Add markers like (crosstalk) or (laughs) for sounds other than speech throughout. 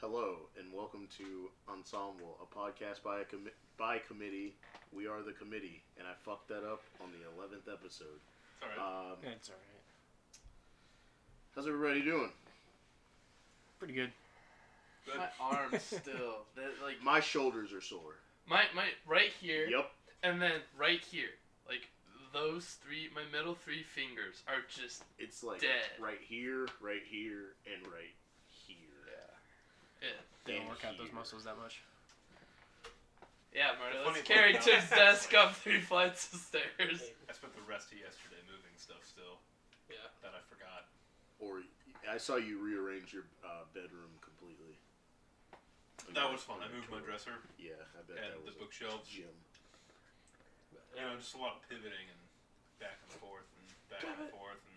Hello and welcome to Ensemble, a podcast by a commi- by committee. We are the committee, and I fucked that up on the eleventh episode. It's alright. Um, It's alright. how's everybody doing? Pretty good. Good. My arms (laughs) still. They're like My shoulders are sore. my my right here Yep. and then right here. Like those three my middle three fingers are just It's like Dead. right here, right here, and right here. Yeah. They don't And work out those muscles that much. Yeah, Marty, The let's carry Tim's desk up (laughs) three flights of stairs. I spent the rest of yesterday moving stuff still Yeah. that I forgot. Or I saw you rearrange your uh, bedroom completely. That was fun. I moved my dresser Yeah, I bet that was the bookshelves. gym. You know, just a lot of pivoting and back and forth and back and forth and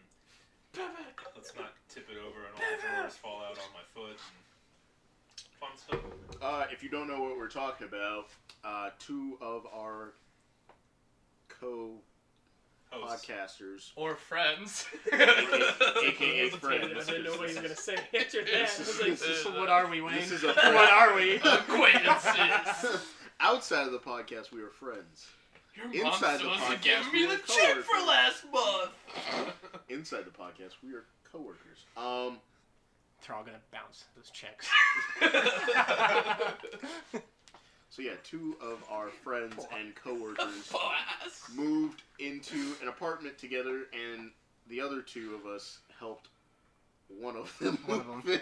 let's not tip it over and all the drawers fall out on my foot and fun stuff. Uh, if you don't know what we're talking about, uh, two of our co Hosts. podcasters. Or friends. (laughs) AKA (laughs) friends. I didn't know what he was gonna say. (laughs) Answer that. I was like, this is- so what are we, Wayne? This is a what are we? Acquaintances. Outside of the podcast, we are friends. Your Inside mom's the supposed to podcast, give me we the are check for coworkers. last month. Inside the podcast, we are coworkers. Um, They're all gonna bounce those checks. (laughs) so yeah, two of our friends and coworkers (laughs) moved into an apartment together, and the other two of us helped one of them One of move them. in.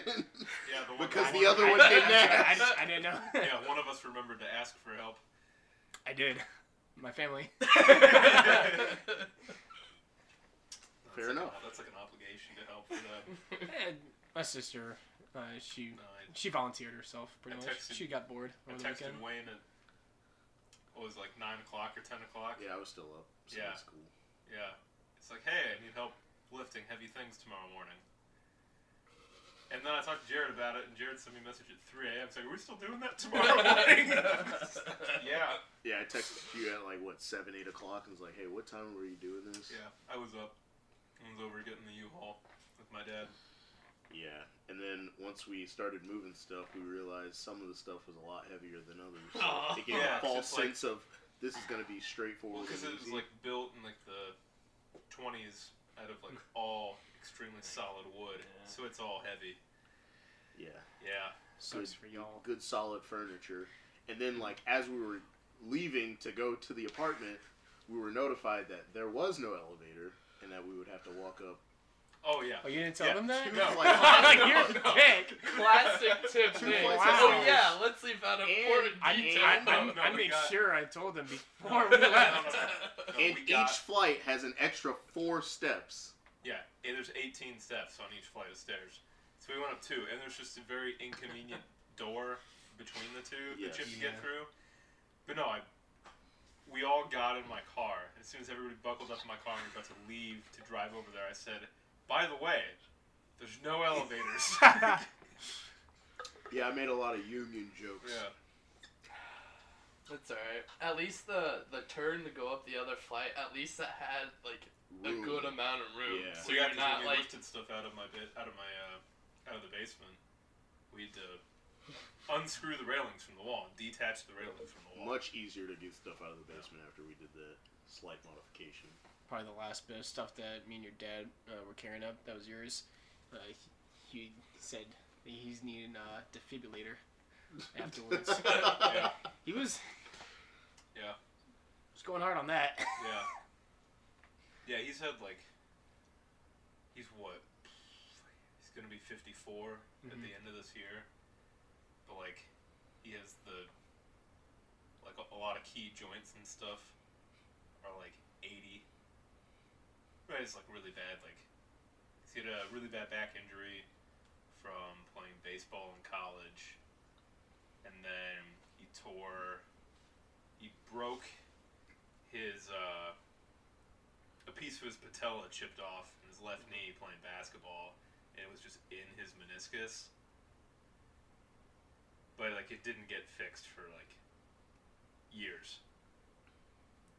Yeah, the one Because the other of- one didn't I, ask. I, I didn't know. (laughs) Yeah, one of us remembered to ask for help. I did. My family. Fair That's enough. an- that's like an obligation to help for them. And my sister, uh, she No, I, she volunteered herself pretty I much. texted- she got bored I over the texted weekend. Wayne at what was it, like nine o'clock or ten o'clock. Yeah, I was still up. So Yeah. that's cool. Yeah. It's like, hey, I need help lifting heavy things tomorrow morning. And then I talked to Jared about it, and Jared sent me a message at 3 a.m. saying, Are we still doing that tomorrow (laughs) morning? (laughs) yeah. Yeah, I texted you at like what seven, eight o'clock, and was like, "Hey, what time were you doing this?" Yeah, I was up. I was over getting the U-Haul with my dad. Yeah, and then once we started moving stuff, we realized some of the stuff was a lot heavier than others. So Aw. it gave (laughs) Yeah, a false it's just like- sense of this is going to be Well, straightforward. because and it was like built in like the 20s out of like all extremely solid wood, Yeah. so it's all heavy. yeah, Yeah. Sucks for y'all. good solid furniture. And then like as we were leaving to go to the apartment, we were notified that there was no elevator and that we would have to walk up. Oh yeah. Oh, you didn't tell Yeah. them that? Two No. flights- (laughs) You're No. dick. Classic tip Two thing. flights Oh yeah, let's leave out And important I, detail. I, No, I, no, I we made got- sure I told them before no, (laughs) we left. no, no. No, and we got- each flight has an extra four steps. Yeah, and there's 18 steps on each flight of stairs. So we went up two, and there's just a very inconvenient (laughs) door between the two that you have to Yes. get through. But no, I, we all got in my car. As soon as everybody buckled up in my car and we were about to leave to drive over there, I said, by the way, there's no (laughs) elevators. Yeah, I made a lot of union jokes. yeah. That's alright. At least the the turn to go up the other flight, at least that had like a good amount of room. Yeah. So So yeah, you're 'cause not we like lifted stuff out of my bit, out of my, uh, out of the basement, we'd uh, unscrew the railings from the wall and detach the railings from the wall. Much easier to get stuff out of the basement after we did the slight modification. Probably the last bit of stuff that me and your dad uh, were carrying up. That was yours. Uh, he, he said he's needing a defibrillator afterwards. (laughs) yeah, he was yeah. was going hard on that. Yeah. (laughs) Yeah, he's had like he's what? He's gonna be fifty four at the end of this year. But like he has the like a, a lot of key joints and stuff are like eighty. Right, it's like really bad like he had a really bad back injury from playing baseball in college. And then he tore he broke his uh, a piece of his patella chipped off in his left knee playing basketball, and it was just in his meniscus. But like it didn't get fixed for like years.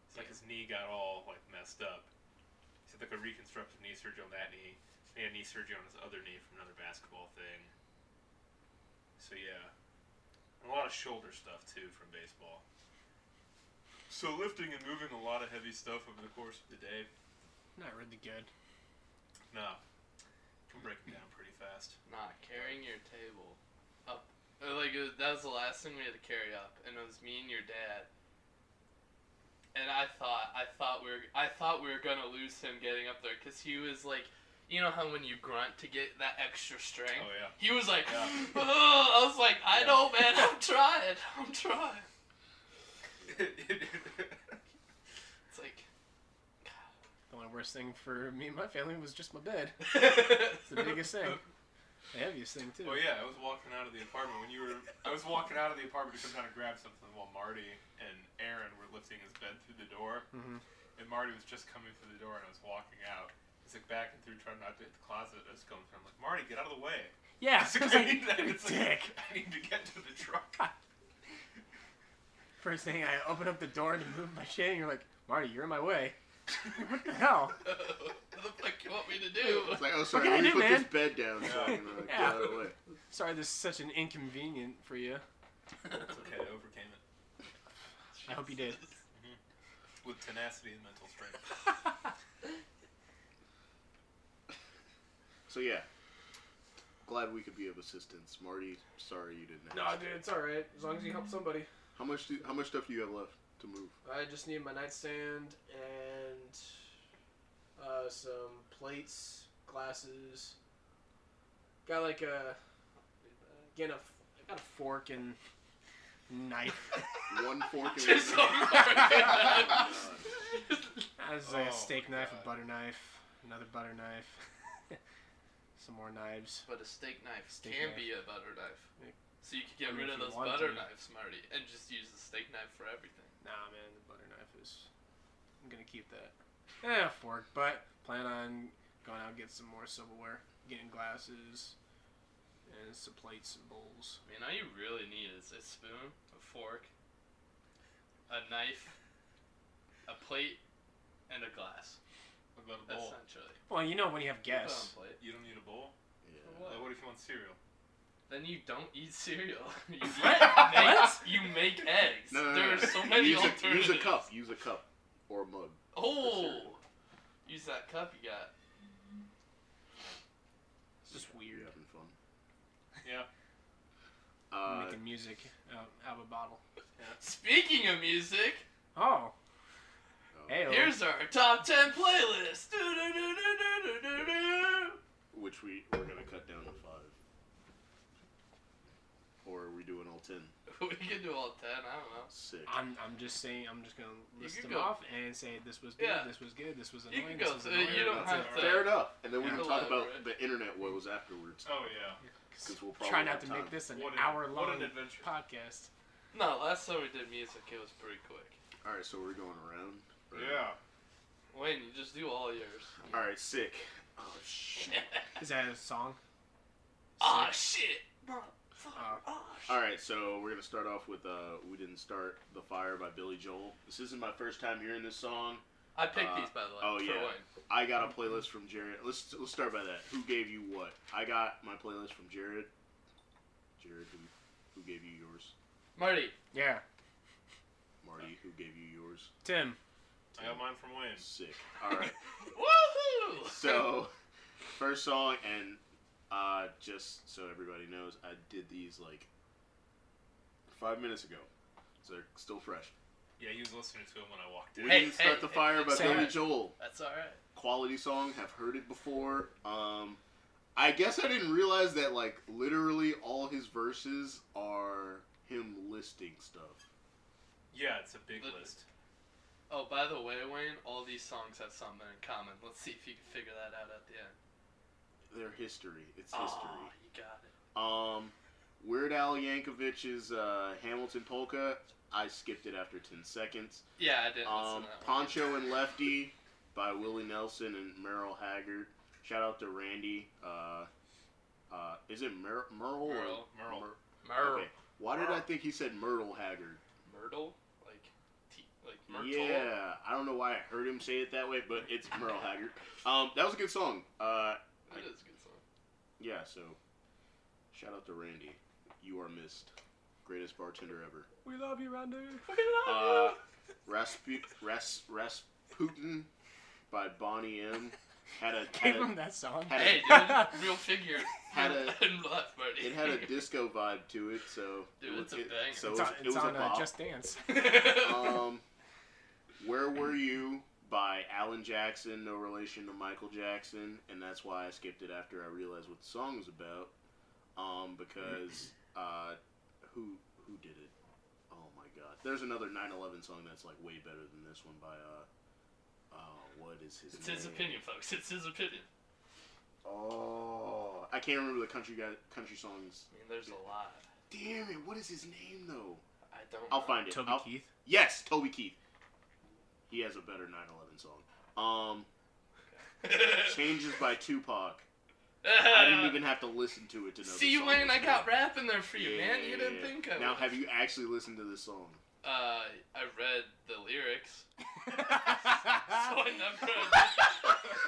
It's like his knee got all like messed up. He had like a reconstructive knee surgery on that knee. He had knee surgery on his other knee from another basketball thing. So So yeah, and a lot of shoulder stuff too from baseball. So lifting and moving a lot of heavy stuff over the course of the day. Not really good. No, can break it down pretty fast. Not carrying your table up. uh, Like it, that was the last thing we had to carry up, and it was me and your dad. And I thought, I thought we were, I thought we were gonna lose him getting up there, cause he was like, you know how when you grunt to get that extra strength. Oh yeah. He was like, Yeah. oh, (laughs) I was like, I Yeah. know, man, I'm (laughs) trying, I'm trying. It's like, The only worst thing for me and my family was just my bed. (laughs) It's the biggest thing. The heaviest thing too. Well, yeah, I was walking out of the apartment when you were. I was walking out of the apartment to come down and grab something while Marty and Aaron were lifting his bed through the door, hmm and Marty was just coming through the door, and I was walking out. He's like backing through, trying not to hit the closet. I was going through. I'm like, Marty, get out of the way. Yeah. I like, I, need to, like, dick. I need to get to the truck. (laughs) First thing I open up the door to move my shit, and you're like, Marty, you're in my way. What the hell? what the fuck you want me to do? It's like, oh, sorry, can I let me do, put man? this bed down so I can uh, get Yeah. out of the way. Sorry, this is such an inconvenient for you. It's okay. I overcame it I hope you did. with tenacity and mental strength. (laughs) So yeah, glad we could be of assistance. Marty, sorry you didn't. No, have dude, it's all right. As long as you help somebody. How much do how much stuff do you have left to move? I just need my nightstand and uh, some plates, glasses. Got like a again a f- I got a fork and knife. (laughs) One fork and Just a one fork and knife. (laughs) I (laughs) was like Oh a steak knife, God. a butter knife, another butter knife, some more knives. But a steak knife Steak can knife. be a butter knife. Yeah. So you could get I mean, rid if of you those want butter to. knives, Marty, and just use the steak knife for everything. Nah, man, the butter knife is. I'm gonna keep that. Eh, fork, but plan on going out and get some more silverware, getting glasses, and some plates and bowls. I mean, all you really need is a spoon, a fork, a knife, a plate, and a glass. What about a bowl? Essentially. Well, you know when you have Put on guests. plate. You don't need a bowl. Yeah. What? Like, what if you want cereal? Then you don't eat cereal. (laughs) you eat What? eggs. You make eggs. No, no, no, there are so many use a, alternatives. use a cup. Use a cup or a mug. Oh, use that cup you got. It's just You weird. having fun? Yeah. (laughs) Uh, Making music out, out of a bottle. (laughs) Speaking of music, Oh, oh, hey, here's our top ten playlist. Which we we're gonna cut down to five. Or are we doing all ten? (laughs) we can do all ten. I don't know. Sick. I'm I'm just saying I'm just gonna list them go- off and say this was good, Yeah. this was good, this was You annoying. can go this was annoying. you don't That's have to- Fair enough. And then we Yeah. can talk about the internet woes afterwards. Oh yeah. Because we'll probably Try not to time. make this an What an- hour what long an adventure. podcast. No, last time we did music, it was pretty quick. All right, so we're going around. Or- Yeah. Wayne, you just do all yours. All right, sick. Oh shit. (laughs) Is that a song? Ah shit. Uh, All right, so we're gonna start off with uh, "We Didn't Start the Fire" by Billy Joel. This isn't my first time hearing this song. I picked Uh, these by the way. oh, for yeah. Wayne. I got a playlist from Jared. Let's let's start by that. Who gave you what? I got my playlist from Jared. Jared, who who gave you yours? Marty. Yeah, Marty, who gave you yours? Tim. I got mine from Wayne. Sick. All right. (laughs) Woohoo! so first song and uh, just so everybody knows i did these like five minutes ago so they're still fresh Yeah, he was listening to him when I walked we in. Hey, didn't start hey, the hey, fire by say billy it. joel That's all right. quality song have heard it before um i guess i didn't realize that like literally all his verses are him listing stuff Yeah, it's a big But- list. Oh, by the way, Wayne, all these songs have something in common. Let's see if you can figure that out at the end. Their history it's history. Oh, you got it. Um, Weird Al Yankovic's uh, Hamilton Polka. I skipped it after ten seconds. Yeah, I didn't Um, listen to that one. Pancho and Lefty by Willie Nelson and Merle Haggard. Shout out to Randy. Uh, uh, is it Mer- Merle? Merle. Merle. Mer- Myrtle. okay. Why did I think he said Myrtle Haggard? Myrtle? Like, t- like Myrtle? Yeah, I don't know why I heard him say it that way, but it's Merle Haggard. Um, that was a good song. Uh, That is a good song. yeah. So, shout out to Randy. You are missed. greatest bartender ever. We love you, Randy. We love Uh, Raspu- Ras- Rasputin by Boney M. Had a had Gave a, him that song. had Hey, a, dude, real figure. Had a- (laughs) and left, buddy. it had a disco vibe to it, so Dude, it's was, a it, banger. so it it's was, on, it it's was on a uh, bop. Just Dance. (laughs) um, Where Were You by Alan Jackson, no relation to Michael Jackson, and that's why I skipped it after I realized what the song was about. Um, because uh, who who did it? Oh my God! There's another 9/11 song that's like way better than this one by uh, oh what is his It's name? his opinion, folks. It's his opinion. Oh, I can't remember the country guy country songs. I mean, there's a lot. Damn it! What is his name though? I don't. I'll know. find it. Toby I'll- Keith. Yes, Toby Keith. He has a better 9/11 song. Um, (laughs) Changes by Tupac. I didn't even have to listen to it to know. See, Wayne, I got rap in there for you, Yeah, man. You didn't yeah. think I Now, would. have you actually listened to this song? Uh, I read the lyrics, so (laughs) so I never. (laughs)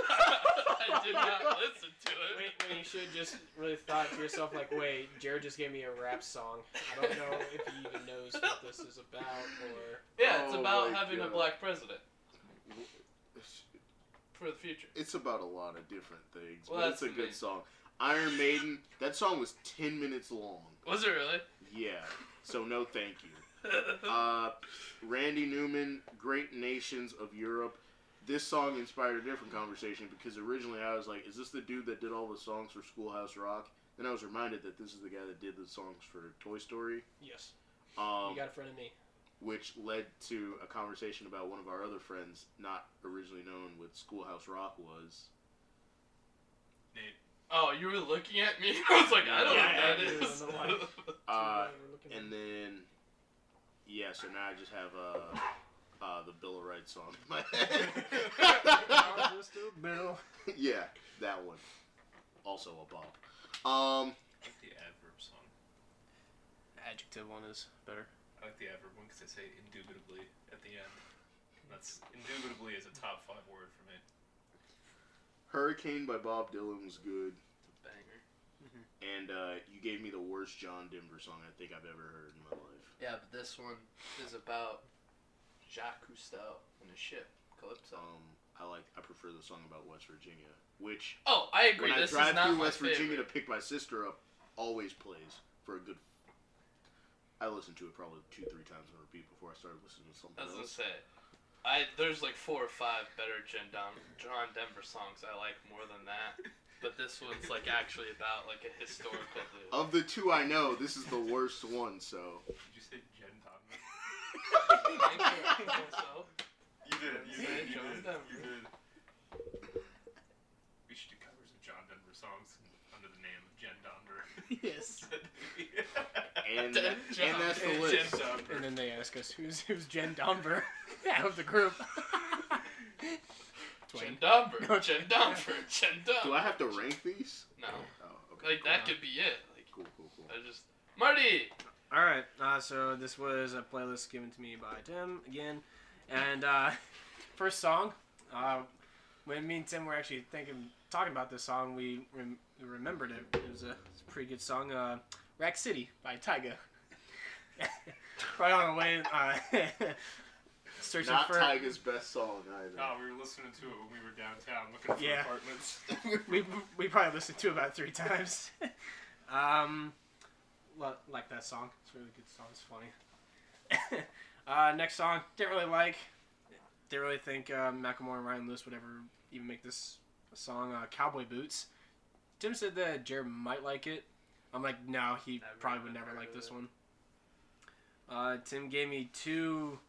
I did not listen to it. Wait, wait, you should just really thought to yourself like, wait, Jared just gave me a rap song. I don't know if he even knows what this is about or. Yeah, it's Oh about my having a God. black president for the future. It's about a lot of different things, Well, but that's it's a the good main- song. Iron Maiden. That song was 10 minutes long. Was it really? Yeah. So no, thank you. Uh, Randy Newman, Great Nations of Europe. This song inspired a different conversation because originally I was like, is this the dude that did all the songs for Schoolhouse Rock? Then I was reminded that this is the guy that did the songs for Toy Story, Yes. um, you got a friend of me. which led to a conversation about one of our other friends, not originally known what Schoolhouse Rock was. Nate. oh, you were looking at me. (laughs) I was like, I don't Yeah, know what yeah, that yeah, is. I don't know why. (laughs) Uh, and then, yeah, so now I just have uh, uh, the Bill of Rights song in my head. at- Mr. Bill. yeah, that one. Also a bop. Um, I like the adverb song. Adjective one is better. I like the adverb one because they say indubitably at the end. That's indubitably is a top five word for me. Hurricane by Bob Dylan was good, Banger. and uh, you gave me the worst John Denver song I think I've ever heard in my life. Yeah, but this one is about Jacques Cousteau and a ship, Calypso. Um, I like I prefer the song about West Virginia, which oh, I agree. when I drive is not through West Virginia favorite. to pick my sister up, always plays for a good. I listened to it probably two, three times on repeat before I started listening to something I was gonna else. say, I there's like four or five better John Denver songs I like more than that. But this one's like actually about like a historical dude. Of the two I know, this is the worst one. So Did you say Jen Donovan? Thank you. Also, You did. You did. You did. Denver. You did. We should do covers of John Denver songs under the name of Jen Donver. yes. (laughs) and Jen and that's the Jen list. Jen Donver. And then they ask us who's who's Jen Domber (laughs) out of the group. (laughs) Jen Dwayne. Domber, No. Jen Domber, Jen Domber. Do I have to rank these? No, Oh, okay. like that could be it. Like Cool, cool, cool. I just Marty. All right. Uh, so this was a playlist given to me by Tim again, and uh, (laughs) first song. Uh, when me and Tim were actually thinking, talking about this song, we, rem- we remembered it. It was a, it's a pretty good song. Uh, Rack City by Tyga. (laughs) right on the way. Uh, (laughs) searching for Not for. Tyga's best song either. Oh, we were listening to it when we were downtown looking for Yeah. apartments. we we probably listened to it about three times. um, lo- like that song. It's a really good song. It's funny. (laughs) uh, next song, didn't really like. Didn't really think uh, Macklemore and Ryan Lewis would ever even make this song. Uh, Cowboy Boots. Tim said that Jared might like it. I'm like, no, he Never probably would even never like this it. one. Uh, Tim gave me two,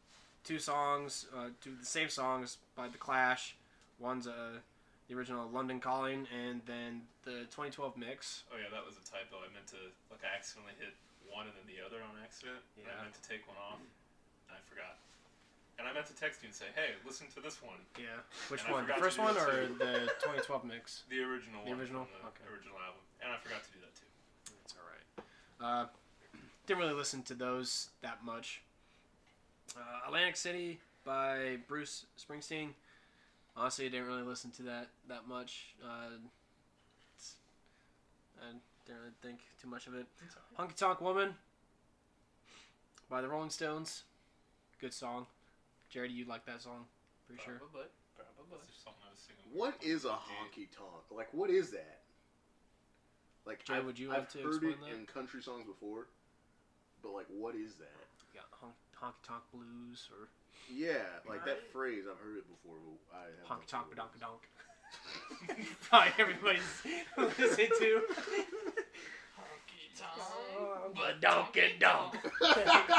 two songs, uh, two the same songs by The Clash. One's uh, the original London Calling, and then the 2012 mix. Oh yeah, that was a typo. I meant to like I accidentally hit one and then the other on accident. Yeah. I meant to take one off. And I forgot. And I meant to text you and say, "Hey, listen to this one." Yeah. Which And one? The first one or too. the 2012 mix? (laughs) The original The one. original? The Okay. original album. And I forgot to do that too. That's all right. Uh, (clears throat) didn't really listen to those that much. Uh, Atlantic City by Bruce Springsteen. Honestly, I didn't really listen to that that much. Uh, I Didn't really think too much of it. It's. Honky Tonk Woman by the Rolling Stones. Good song. Jared, you like that song? Pretty sure. Probably. Probably. That's just something I was singing. What is a honky tonk? Like, what is that? Like, Jay, I've, would you I've like to heard explain it that? in country songs before, but like, what is that? You got honk, Honky Tonk Blues or Yeah, like that phrase. I've heard it before. But I have Honky Tonk clue Badonk what Donk. Probably everybody's listening to. Honky tonk. Badonky Donk. it is.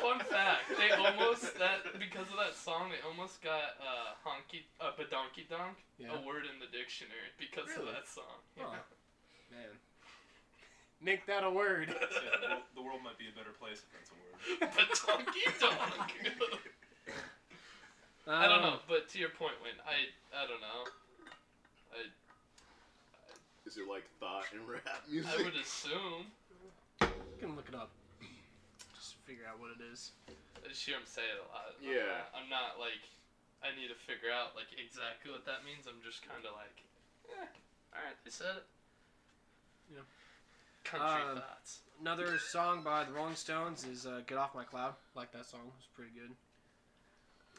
Fun fact: They almost that because of that song, they almost got uh, honky uh, badonky donk Yeah. a word in the dictionary because Really? of that song. Oh, man. Make that a word. Yeah, the, world, the world might be a better place if that's a word. (laughs) badonky donk. (laughs) I don't know, but to your point, Wayne, I I don't know. I Is it like thought and rap music? I would assume. You can look it up. Just figure out what it is. I just hear him say it a lot. I'm Yeah. not- I'm not like I need to figure out like exactly what that means. I'm just kind of like, eh, all right, they said it. Yeah. Country Um, thoughts. Another song by the Rolling Stones is uh, "Get Off My Cloud." Like that song, it's pretty good.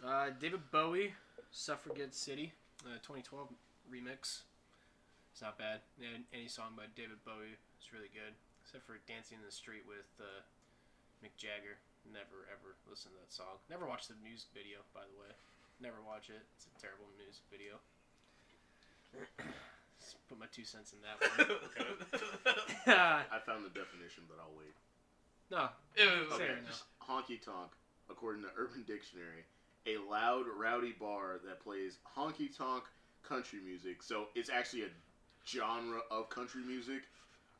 Uh, David Bowie, "Suffragette City," uh, 2012 remix. It's not bad. Yeah, any song by David Bowie is really good, except for "Dancing in the Street" with uh, Mick Jagger. Never ever listen to that song. Never watched the music video, by the way. Never watch it. It's a terrible music video. Just put my two cents in that one. (laughs) (laughs) I found the definition, but I'll wait. no, Ew. Okay. Honky tonk, according to Urban Dictionary, a loud, rowdy bar that plays honky tonk country music. So it's actually a genre of country music,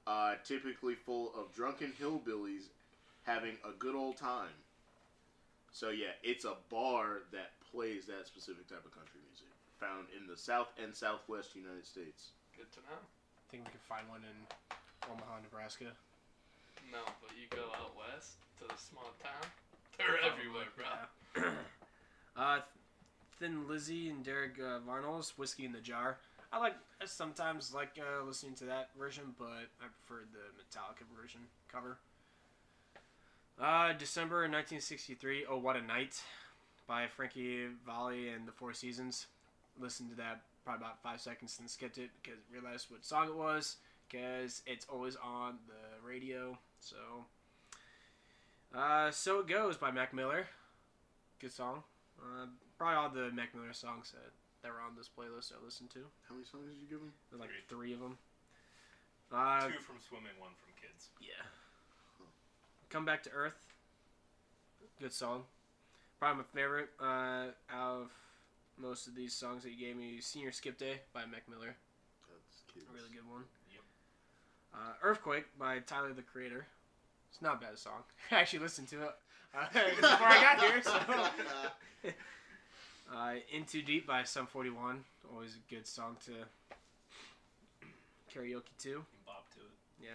uh, typically full of drunken hillbillies having a good old time. So yeah, it's a bar that plays that specific type of country music, found in the South and Southwest United States. Good to know. I think we could find one in Omaha, Nebraska. No, but you go out west to the small town. They're everywhere, bro. (clears throat) Uh, Thin Lizzy and Derek uh, Varnell's "Whiskey in the Jar." I like I sometimes like uh, listening to that version, but I prefer the Metallica version cover. Uh, December 1963, "Oh What a Night" by Frankie Valli and the Four Seasons. Listened to that probably about five seconds and skipped it because realized what song it was because it's always on the radio. So, uh, "So It Goes" by Mac Miller. Good song. Uh, probably all the Mac Miller songs that, that were on this playlist I listened to. How many songs did you give him? There's like Three. three of them. Uh, Two from swimming, one from kids. yeah. Come Back to Earth. Good song. Probably my favorite uh, out of most of these songs that you gave me. Senior Skip Day by Mac Miller. That's kids. A really good one. Yep. Uh, Earthquake by Tyler the Creator. It's not a bad song. (laughs) I actually listened to it uh, (laughs) before I got here. So. (laughs) Uh, In Too Deep by Sum 41. Always a good song to karaoke to. You can bop to it.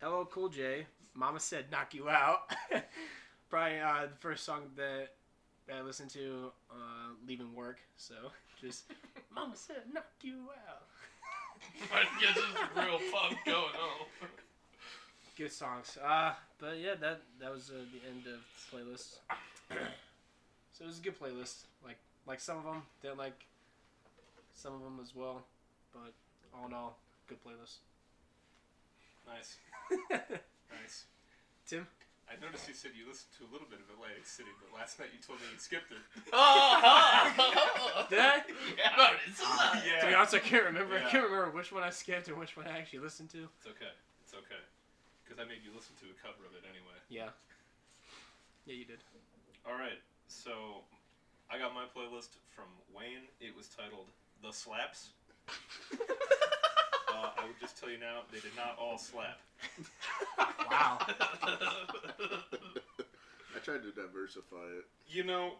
Yeah. LL Cool J, Mama Said Knock You Out. (laughs) Probably uh, the first song that, that I listened to uh, leaving work. So just, Mama Said Knock You Out. Might get this real pump going on. Good songs. Uh, but yeah, that that was uh, the end of the playlist. (clears throat) so it was a good playlist. Like like some of them, didn't like some of them as well. But all in all, good playlist. Nice. (laughs) Nice. Tim? I noticed you said you listened to a little bit of Atlantic City, but last night you told me you skipped it. (laughs) oh, Did I? (laughs) Yeah, but it's a lot. Yeah. To be honest, I can't remember. I can't remember which one I skipped and which one I actually listened to. It's okay. It's okay. Because I made you listen to a cover of it anyway. Yeah. Yeah, you did. All right. So I got my playlist from Wayne. It was titled "The Slaps." (laughs) Uh, I would just tell you now, they did not all slap. Wow. (laughs) I tried to diversify it. You know,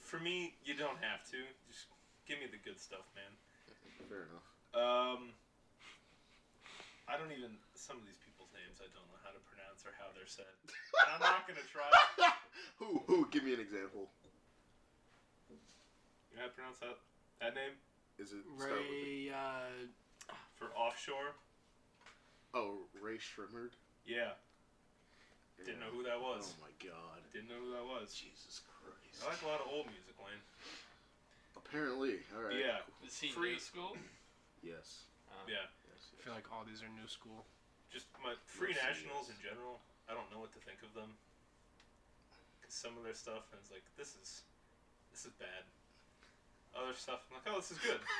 for me, you don't have to. Just give me the good stuff, man. Fair enough. Um, I don't even some of these people's names I don't know how to pronounce or how they're said. And I'm not gonna try. (laughs) who? Who? Give me an example. You know how to pronounce that that name? Is it start with Ray, uh, for Offshore. Oh, Rae Sremmurd. Yeah, didn't know who that was. Oh my god. Didn't know who that was. Jesus Christ. I like a lot of old music, Lane. Apparently. All right. Yeah, Is he Free- new school? Yes. Yeah. Yes. I feel like all these are new school. Just my free Yes, nationals in general. I don't know what to think of them. 'Cause some of their stuff, and it's like this is, this is bad. Other stuff, I'm like, oh, this is good. (laughs)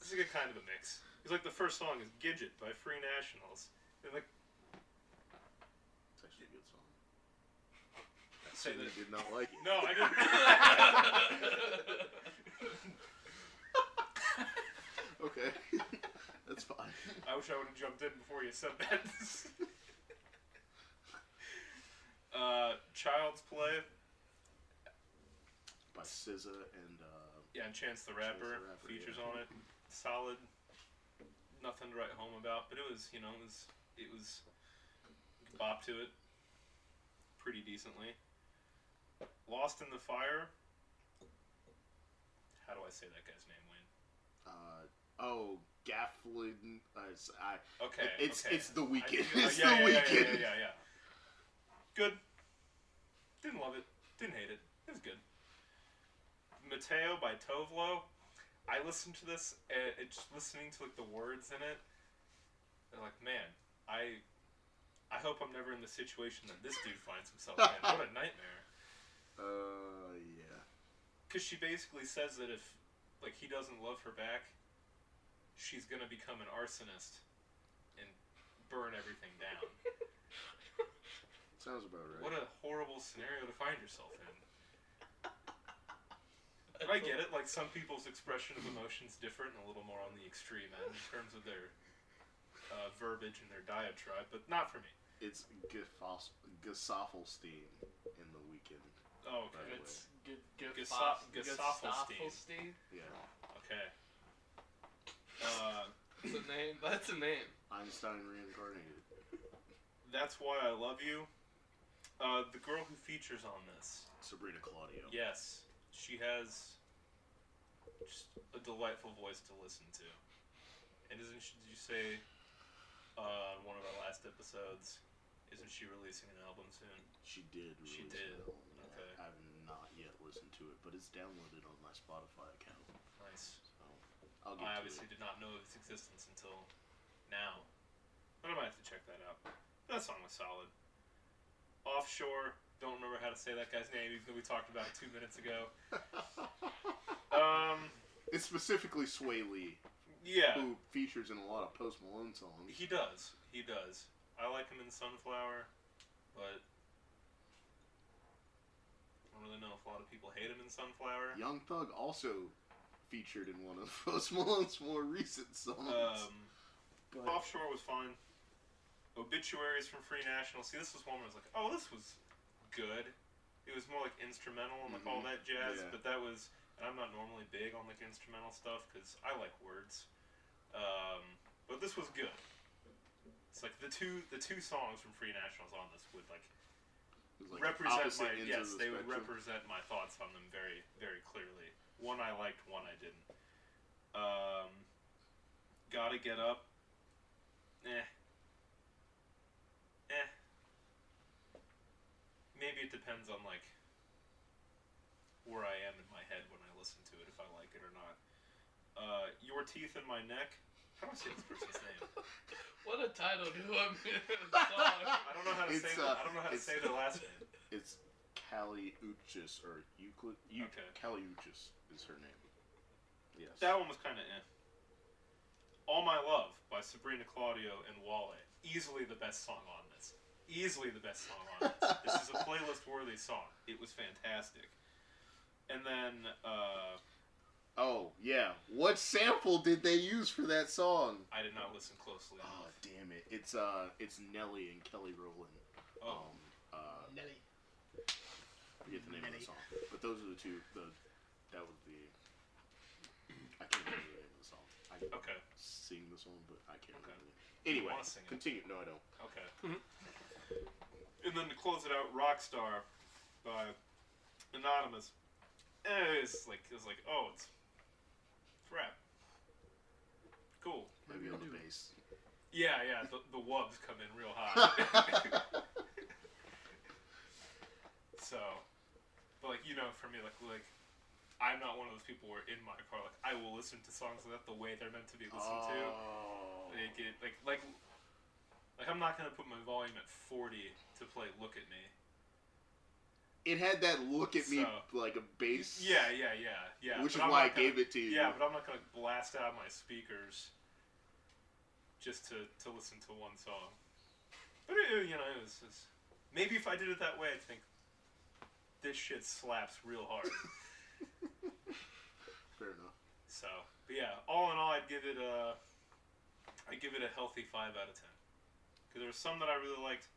This is a good kind of a mix. It's like the first song is "Gidget" by Free Nationals. And like, It's actually a good song. I Say certainly that- did not like it. no, I (laughs) didn't. (laughs) Okay. (laughs) That's fine. I wish I would have jumped in before you said that. (laughs) uh, Child's Play. By SZA and uh, Yeah, and Chance the Rapper, the Rapper, features yeah. on it. Solid. Nothing to write home about, but it was, you know, it was, it was, bop to it pretty decently. Lost in the Fire. How do I say that guy's name, Wayne? uh, oh Gafflin. Uh, I, Okay. it's okay. it's the Weeknd. uh, it's yeah, the yeah, yeah, Weeknd. Yeah, yeah, yeah, yeah. Good. Didn't love it. Didn't hate it. It was good. Mateo by Tove Lo. I listened to this and it, just listening to like the words in it. They're like, man, I, I hope I'm never in the situation that this dude finds himself in. What a (laughs) nightmare. Uh, yeah. Because she basically says that if, like, he doesn't love her back, she's gonna become an arsonist and burn everything down. (laughs) Sounds about right. What a horrible scenario to find yourself in. But I get it. Like some people's expression of emotions different and a little more on the extreme end in terms of their uh, verbiage and their diatribe, but not for me. It's Gefos- Gesaffelstein in the Weeknd. Oh, By okay. It's G- G- Gesa- Fos- Gesaffelstein. Gesaffelstein? Yeah. okay. Uh, That's a name. (laughs) That's a name. Einstein reincarnated. that's why I love you. Uh, the girl who features on this, Sabrina Claudio. yes, she has just a delightful voice to listen to. And isn't she, did you say uh, on one of our last episodes, isn't she releasing an album soon? She did. She did. an album. Okay. I have not yet listened to it, but it's downloaded on my Spotify account. Nice. So I'll get I to obviously it. did not know of its existence until now. But I might have to check that out. That song was solid. Offshore, don't remember how to say that guy's name, even though we talked about it two minutes ago. (laughs) Um, it's specifically Swae Lee, yeah, who features in a lot of Post Malone songs. he does. He does. I like him in Sunflower, but I don't really know if a lot of people hate him in Sunflower. Young Thug also featured in one of (laughs) Post Malone's more recent songs. Um, but Offshore was fine. Obituaries from Free National. See, this was one where I was like, oh, this was good. It was more like instrumental and like all Mhm. that jazz, Yeah. but that was. And I'm not normally big on like instrumental stuff because I like words. Um, but this was good. It's like the two the two songs from Free Nationals on this would like, like represent my yes the they would represent my thoughts on them very very clearly. One I liked, one I didn't. Um, gotta get up. Eh. Eh. Maybe it depends on like where I am in my head when I listen to it, if I like it or not. Uh, Your teeth in my neck. How do I say this person's name? (laughs) What a title to a song. (laughs) I don't know how to It's, say. uh, the, I don't know how to say the last name. It's Kali Uchis or Euclid. Eu- Okay. Kali Uchis is her name. Yes. That one was kind of eh. All My Love by Sabrina Claudio and Wale. Easily the best song on this. Easily the best song on this. (laughs) this is a playlist worthy song. It was fantastic. And then, uh, Oh yeah. What sample did they use for that song? I did not listen closely Oh enough. damn it! It's uh, it's Nelly and Kelly Rowland. Oh, Um, uh, Nelly. I forget the name of the song, but those are the two. The that would be. I can't remember the name of the song. I can okay, sing the song, but I can't Okay. remember. It. Anyway, wanna sing it. continue. No, I don't. okay. Mhm. And then to close it out, Rockstar by Anonymous. Eh, it's like, it's like, oh, it's, it's rap. cool. Maybe on the bass. Yeah, yeah. The, the wubs come in real high. (laughs) so, but like you know, for me, like like I'm not one of those people where in my car, like I will listen to songs like that the way they're meant to be listened to. Oh. Like, it, like like like I'm not gonna put my volume at 40 to play "Look at Me." It had that look at me like a bass. Yeah, yeah, yeah, yeah. Which is I'm why I gonna- gave it to you. Yeah, but I'm not gonna blast out my speakers just to, to listen to one song. But it, you know, it was, was- maybe if I did it that way, I'd think this shit slaps real hard. (laughs) Fair enough. so, but yeah, all in all, I'd give it a, I'd give it a healthy five out of ten. Because there was some that I really liked,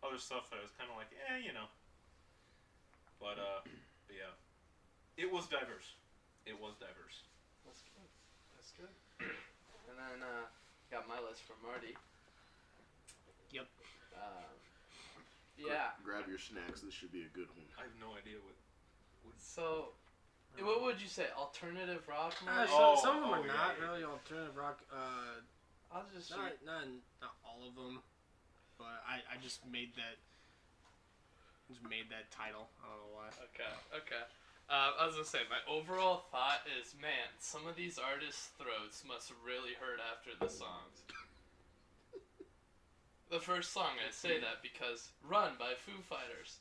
other stuff that I was kind of like, eh, you know. But uh, but yeah, it was diverse. It was diverse. That's good. That's good. and then uh, got my list from Marty. Yep. Um, yeah. Gra- grab your snacks. This should be a good one. I have no idea what. So, what would you say? Alternative rock? Uh, so, Oh, some of them oh, are yeah, not yeah. really alternative rock. Uh, I'll just. not, not not all of them, but I, I just made that just made that title. I don't know why. Okay, okay. Uh, I was gonna say, my overall thought is, man, some of these artists' throats must really hurt after the songs. The first song, I say that because Run by Foo Fighters.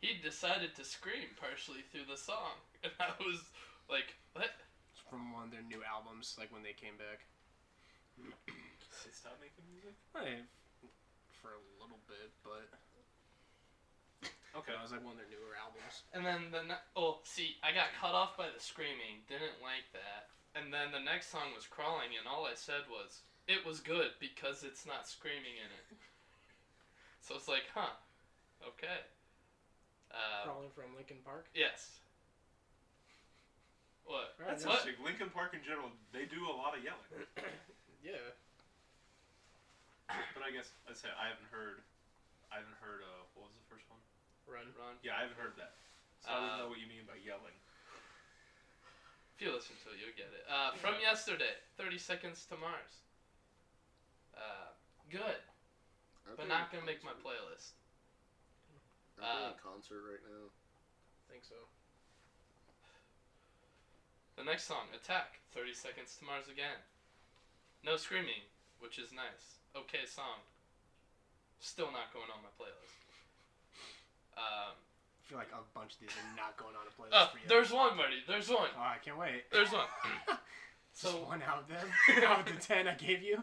He decided to scream partially through the song. (laughs) And I was like, what? It's from one of their new albums, like when they came back. They stopped making music. Eh, for a little bit, but Okay. that was like one of their newer albums. And then the ne- oh, see, I got cut off by the screaming. Didn't like that. And then the next song was crawling, and all I said was, "It was good because it's not screaming in it." So it's like, huh, okay. Uh, Crawling from Linkin Park. yes. What? Right, That's What? interesting. Linkin Park in general, they do a lot of yelling. (coughs) Yeah. But I guess I'd say I haven't heard. I haven't heard. Uh, what was the first one? Run. Run. Yeah, I haven't heard that. So I Uh, don't know what you mean by yelling. If you listen to it, you'll get it. Uh, from yesterday, 30 Seconds to Mars. Uh, good, Aren't but not gonna make my playlist. Aren't they uh, in concert right now? I think so. The next song, Attack, 30 Seconds to Mars again. No screaming, which is nice. Okay song. Still not going on my playlist. Um, I feel like a bunch of these are not going on a playlist oh, for you. there's one, buddy. There's one. Oh, I can't wait. There's one. (laughs) Just So, one out of them. (laughs) out of the ten I gave you.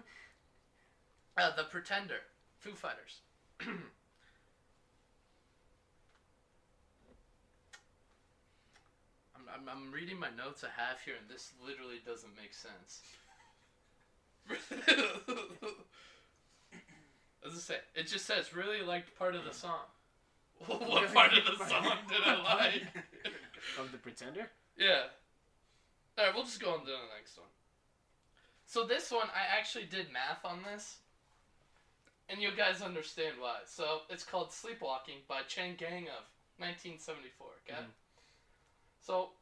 Uh, The Pretender, Foo Fighters. (clears throat) I'm, I'm, I'm reading my notes I have here, and this literally doesn't make sense. (laughs) As I say, it just says really liked part of the song. (laughs) what part of the song did I like? (laughs) of the Pretender? Yeah. Alright, we'll just go on to the next one. So this one, I actually did math on this. And you guys understand why. So it's called Sleepwalking by Chain Gang of 1974, okay? Mhm. So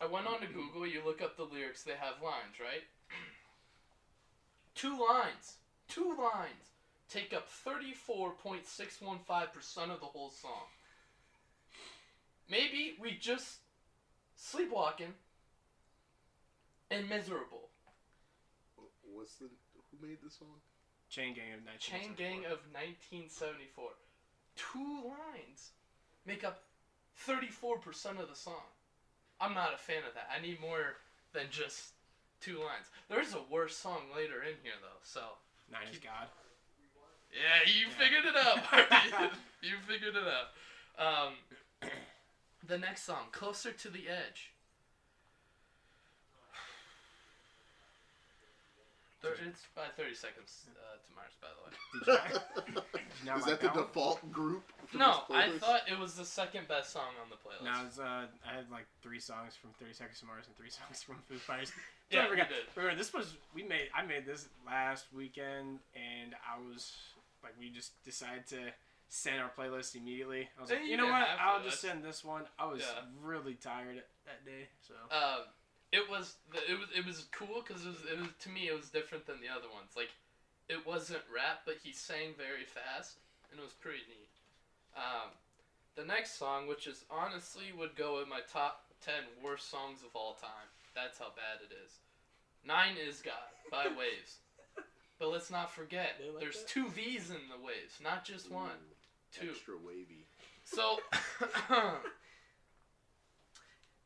I went on to Google, you look up the lyrics, they have lines, right? (clears throat) Two lines. Two lines take up 34.615% of the whole song. Maybe we just sleepwalking and miserable. What's the who made the song? Chain Gang of 1974. Chain Gang of 1974. Two lines make up 34% of the song. I'm not a fan of that. I need more than just two lines. There's a worse song later in here, though, so. Nine is God. Yeah, you Yeah. figured it out, (laughs) you figured it out. Um, (coughs) the next song, Closer to the Edge. Thir- it's by 30 seconds uh, to Mars, by the way. (laughs) Did you, did you Is like that the that default group? For No, this I playlist? thought it was the second best song on the playlist. No, it was, uh, I had like three songs from 30 Seconds to Mars and three (laughs) songs from Foo Fighters. yeah, I you forgot. did. Remember, this was we made. I made this last weekend, and I was like, we just decided to send our playlist immediately. I was Yeah, like, you you know didn't what? have to, I'll just that's- send this one. I was Yeah. really tired that day, so Um, it was it was it was cool because it was, it was to me it was different than the other ones. Like it wasn't rap, but he sang very fast, and it was pretty neat. Um, the next song, which is honestly would go in my top ten worst songs of all time. That's how bad it is. Nine is God by (laughs) Wavves. But let's not forget, like there's that? two V's in the Wavves, not just one. Two. Extra wavy. So, (coughs) (coughs)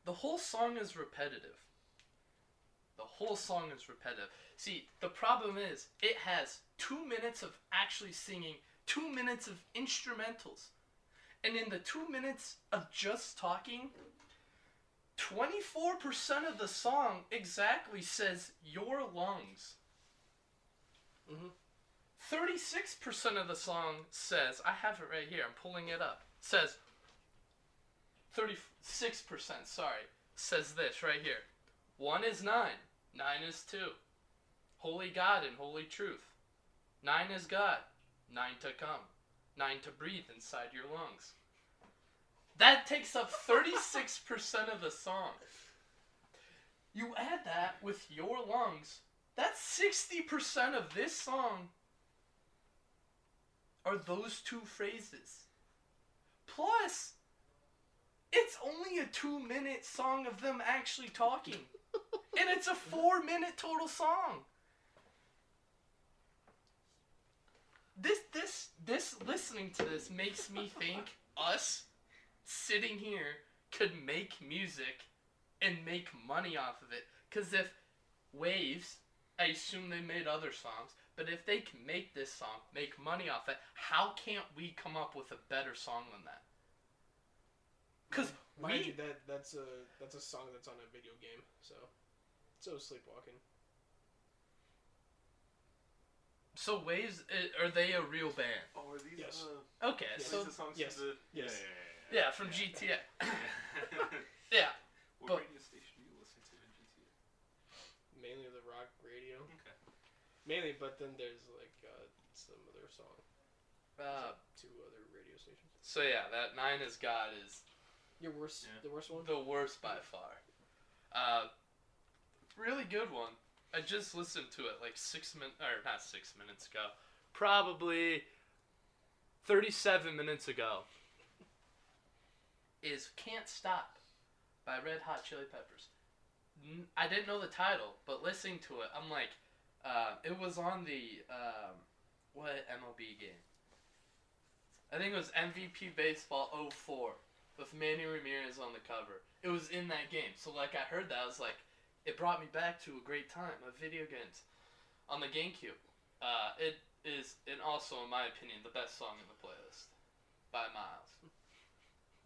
the whole song is repetitive. The whole song is repetitive. See, the problem is, it has two minutes of actually singing, two minutes of instrumentals. And in the two minutes of just talking, 24% of the song exactly says your lungs. Mhm. 36% of the song says, I have it right here, I'm pulling it up, says 36%, sorry, says this right here. One is nine, nine is two. Holy God and holy truth. Nine is God, nine to come, nine to breathe inside your lungs. That takes up 36% of the song. You add that with your lungs, that's 60% of this song are those two phrases. Plus, it's only a two minute song of them actually talking. And it's a four minute total song. This this this listening to this makes me think us sitting here could make music and make money off of it. Cause if Wavves, I assume they made other songs, but if they can make this song, make money off it, how can't we come up with a better song than that? Cause Mind we you, that that's a that's a song that's on a video game. So, so sleepwalking. so Wavves i- are they a real band? Oh, are these Yes. uh, Okay, Yes. so these the songs yes. from the Yes. Yeah, yeah, from GTA. yeah, yeah. (laughs) (laughs) Yeah, what but- radio station do you listen to in GTA? Mainly the rock radio. Okay. Mainly, but then there's like uh, some other song. uh, Two other radio stations. so yeah, that Nine is God is Your worst, Yeah. the worst one. the worst by far. Uh, really good one. I just listened to it like six minutes, or not six minutes ago, probably thirty-seven minutes ago. Is "Can't Stop" by Red Hot Chili Peppers. I didn't know the title, but listening to it, I'm like, uh, it was on the um, what MLB game? I think it was MVP Baseball 04 with Manny Ramirez on the cover. It was in that game. So like I heard that I was like it brought me back to a great time of video games on the GameCube. Uh, it is and also in my opinion the best song in the playlist by miles.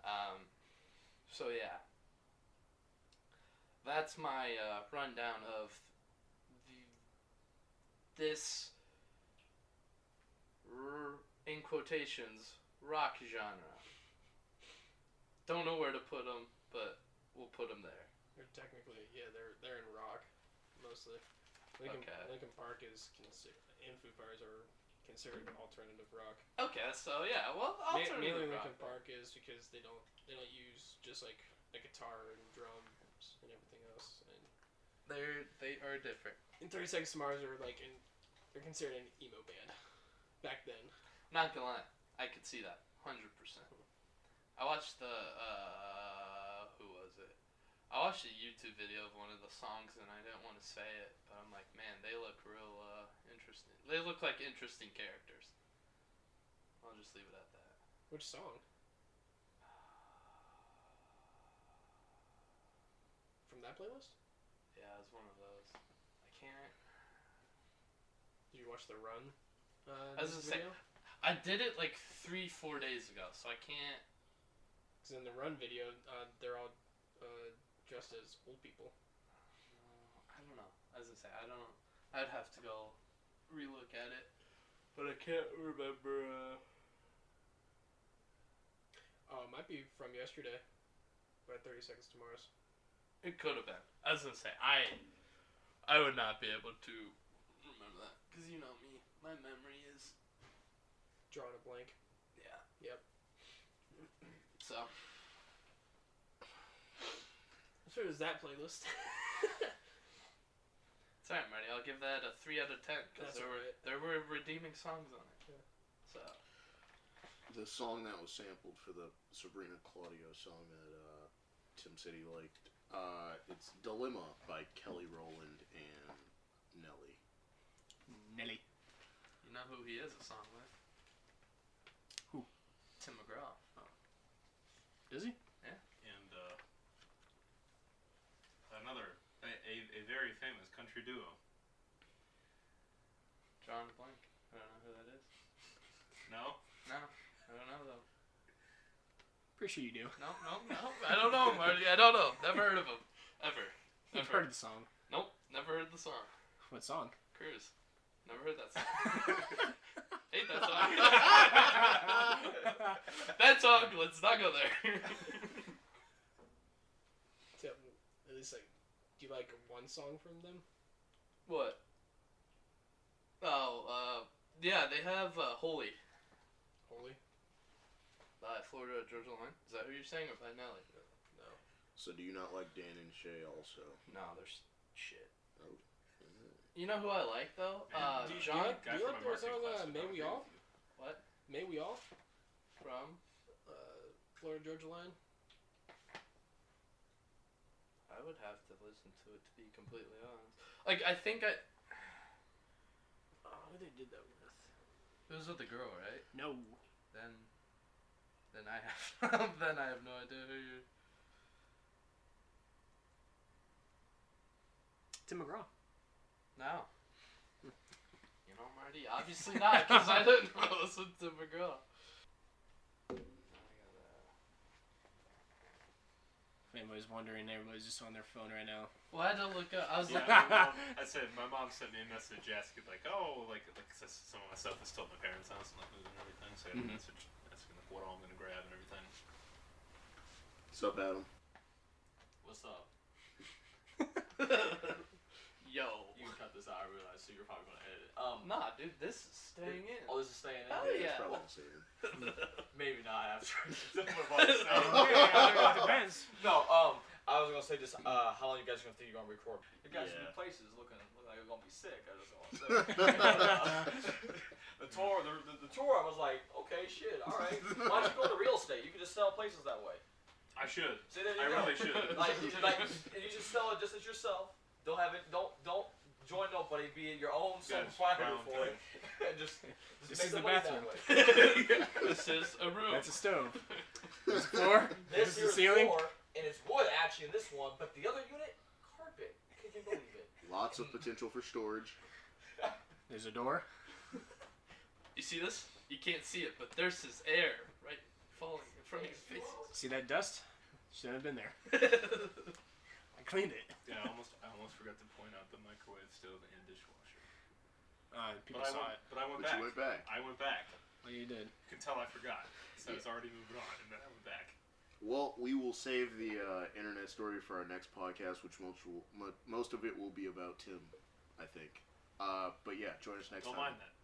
Um, so yeah. That's my uh, rundown of the this r- in quotations rock genre. Don't know where to put them, but we'll put them there. They're technically, yeah, they're they're in rock, mostly. Linkin, Okay. Linkin Park is considered, and Foo Fighters are considered alternative rock. Okay, so yeah, well, Ma- alternative mainly rock. Linkin Park is because they don't they don't use just like a guitar and drums and everything else. And, They're they are different. and Thirty Seconds to Mars are like in, they're considered an emo band back then. Not gonna lie, I could see that hundred percent. I watched the uh, who was it? I watched a YouTube video of one of the songs and I didn't want to say it, but I'm like, man, they look real uh, interesting. They look like interesting characters. I'll just leave it at that. Which song? From that playlist? Yeah, it's one of those. I can't. Did you watch the Run? Uh, I was music gonna say- I did it like three, four days ago, so I can't. Because in the Run video, uh, they're all uh, dressed as old people. I don't know. As I say, I don't. I'd have to go relook at it, but I can't remember. Uh... Oh, it might be from yesterday. By Thirty Seconds to Mars. It could have been. As I was gonna say I. I would not be able to remember that because you know me, my memory is Drawing a blank. yeah. Yep. So So is that playlist? (laughs) It's alright, Marty. I'll give that a three out of ten because That's there were there were redeeming songs on it. Yeah. So The song that was sampled for the Sabrina Claudio song that uh, Tim said he liked, uh, it's Dilemma by Kelly Rowland and Nelly. Nelly. you know who he is a song with? Who? Tim McGraw. Is he? And uh, another, a, a, a very famous country duo. John Blank. I don't know who that is. No? No, I don't know though. Pretty sure you do. No, no, no. I don't know, Marty. I don't know. Never heard of him. Ever. You've Never. heard the song. Nope. Never heard the song. What song? Cruise. Never heard that song. (laughs) Hate that song. (laughs) that song. Let's not go there. Tim, at least like, do you like one song from them? What? Oh, uh, yeah. They have uh, Holy Holy? by Florida Georgia Line. Is that who you're saying, or by Nelly? No. So do you not like Dan and Shay also? No, there's shit. Oh. You know who I like though? Man, Uh, do you- John- do you- do you like my their marketing song, uh, May We All? what May we all? from? Uh, Florida Georgia Line? I would have to listen to it to be completely honest. Like I think I. Oh, who they did that with? It was with the girl, right? No. Then, then I have, (laughs) then I have no idea who you. Tim McGraw. No. Hmm. You know, Marty. Obviously not, because I didn't listen to Tim McGraw. If anybody's wondering, everybody's just on their phone right now. Well, I had to look up. I was Yeah, looking. my mom, I said my mom sent me a message asking like, oh, like like 'cause some of my stuff is still at my parents' house and like moving and everything. So I had Mhm. a message asking like what all I'm gonna grab and everything. What's up, Adam? What's up? (laughs) Yo. You can cut this out, I realize, so you're probably gonna edit. Um, Nah, dude, this is staying in. oh, this is staying in. Hell It's yeah. probably (laughs) the same. (laughs) Maybe not after. (laughs) it depends. no, um, I was gonna say just uh, how long you guys gonna think you're gonna record? You guys Yeah. in places looking looking like you're gonna be sick. I just want to say. the tour, the, the, the tour, I was like, okay, shit, all right. Why don't you go to real estate? You can just sell places that way. I should. See, there I you go. really should. like, like, you just sell it just as yourself. Don't have it. Don't don't join nobody. Be your own sole Yes, proprietor for it, and just, just This make is the the money that bathroom. (laughs) this is a room. That's a stove. (laughs) This floor. This This is the ceiling. floor, and it's wood actually in this one, but the other unit, carpet. Can you believe it? (laughs) Lots of potential for storage. There's a door. You see this? You can't see it, but there's this air right falling in front of your face. See that dust? Shouldn't have been there. Face. I cleaned it. Yeah, I almost I almost forgot to point out the microwave, stove, and dishwasher. Uh, people But I saw went, it. but I went But back. you went back. I went back. Well, you did. You can tell I forgot. So I was already moving on, and then I went back. Well, we will save the uh, internet story for our next podcast, which most will, mo- most of it will be about Tim, I think. Uh, but yeah, join us next Don't time. mind that.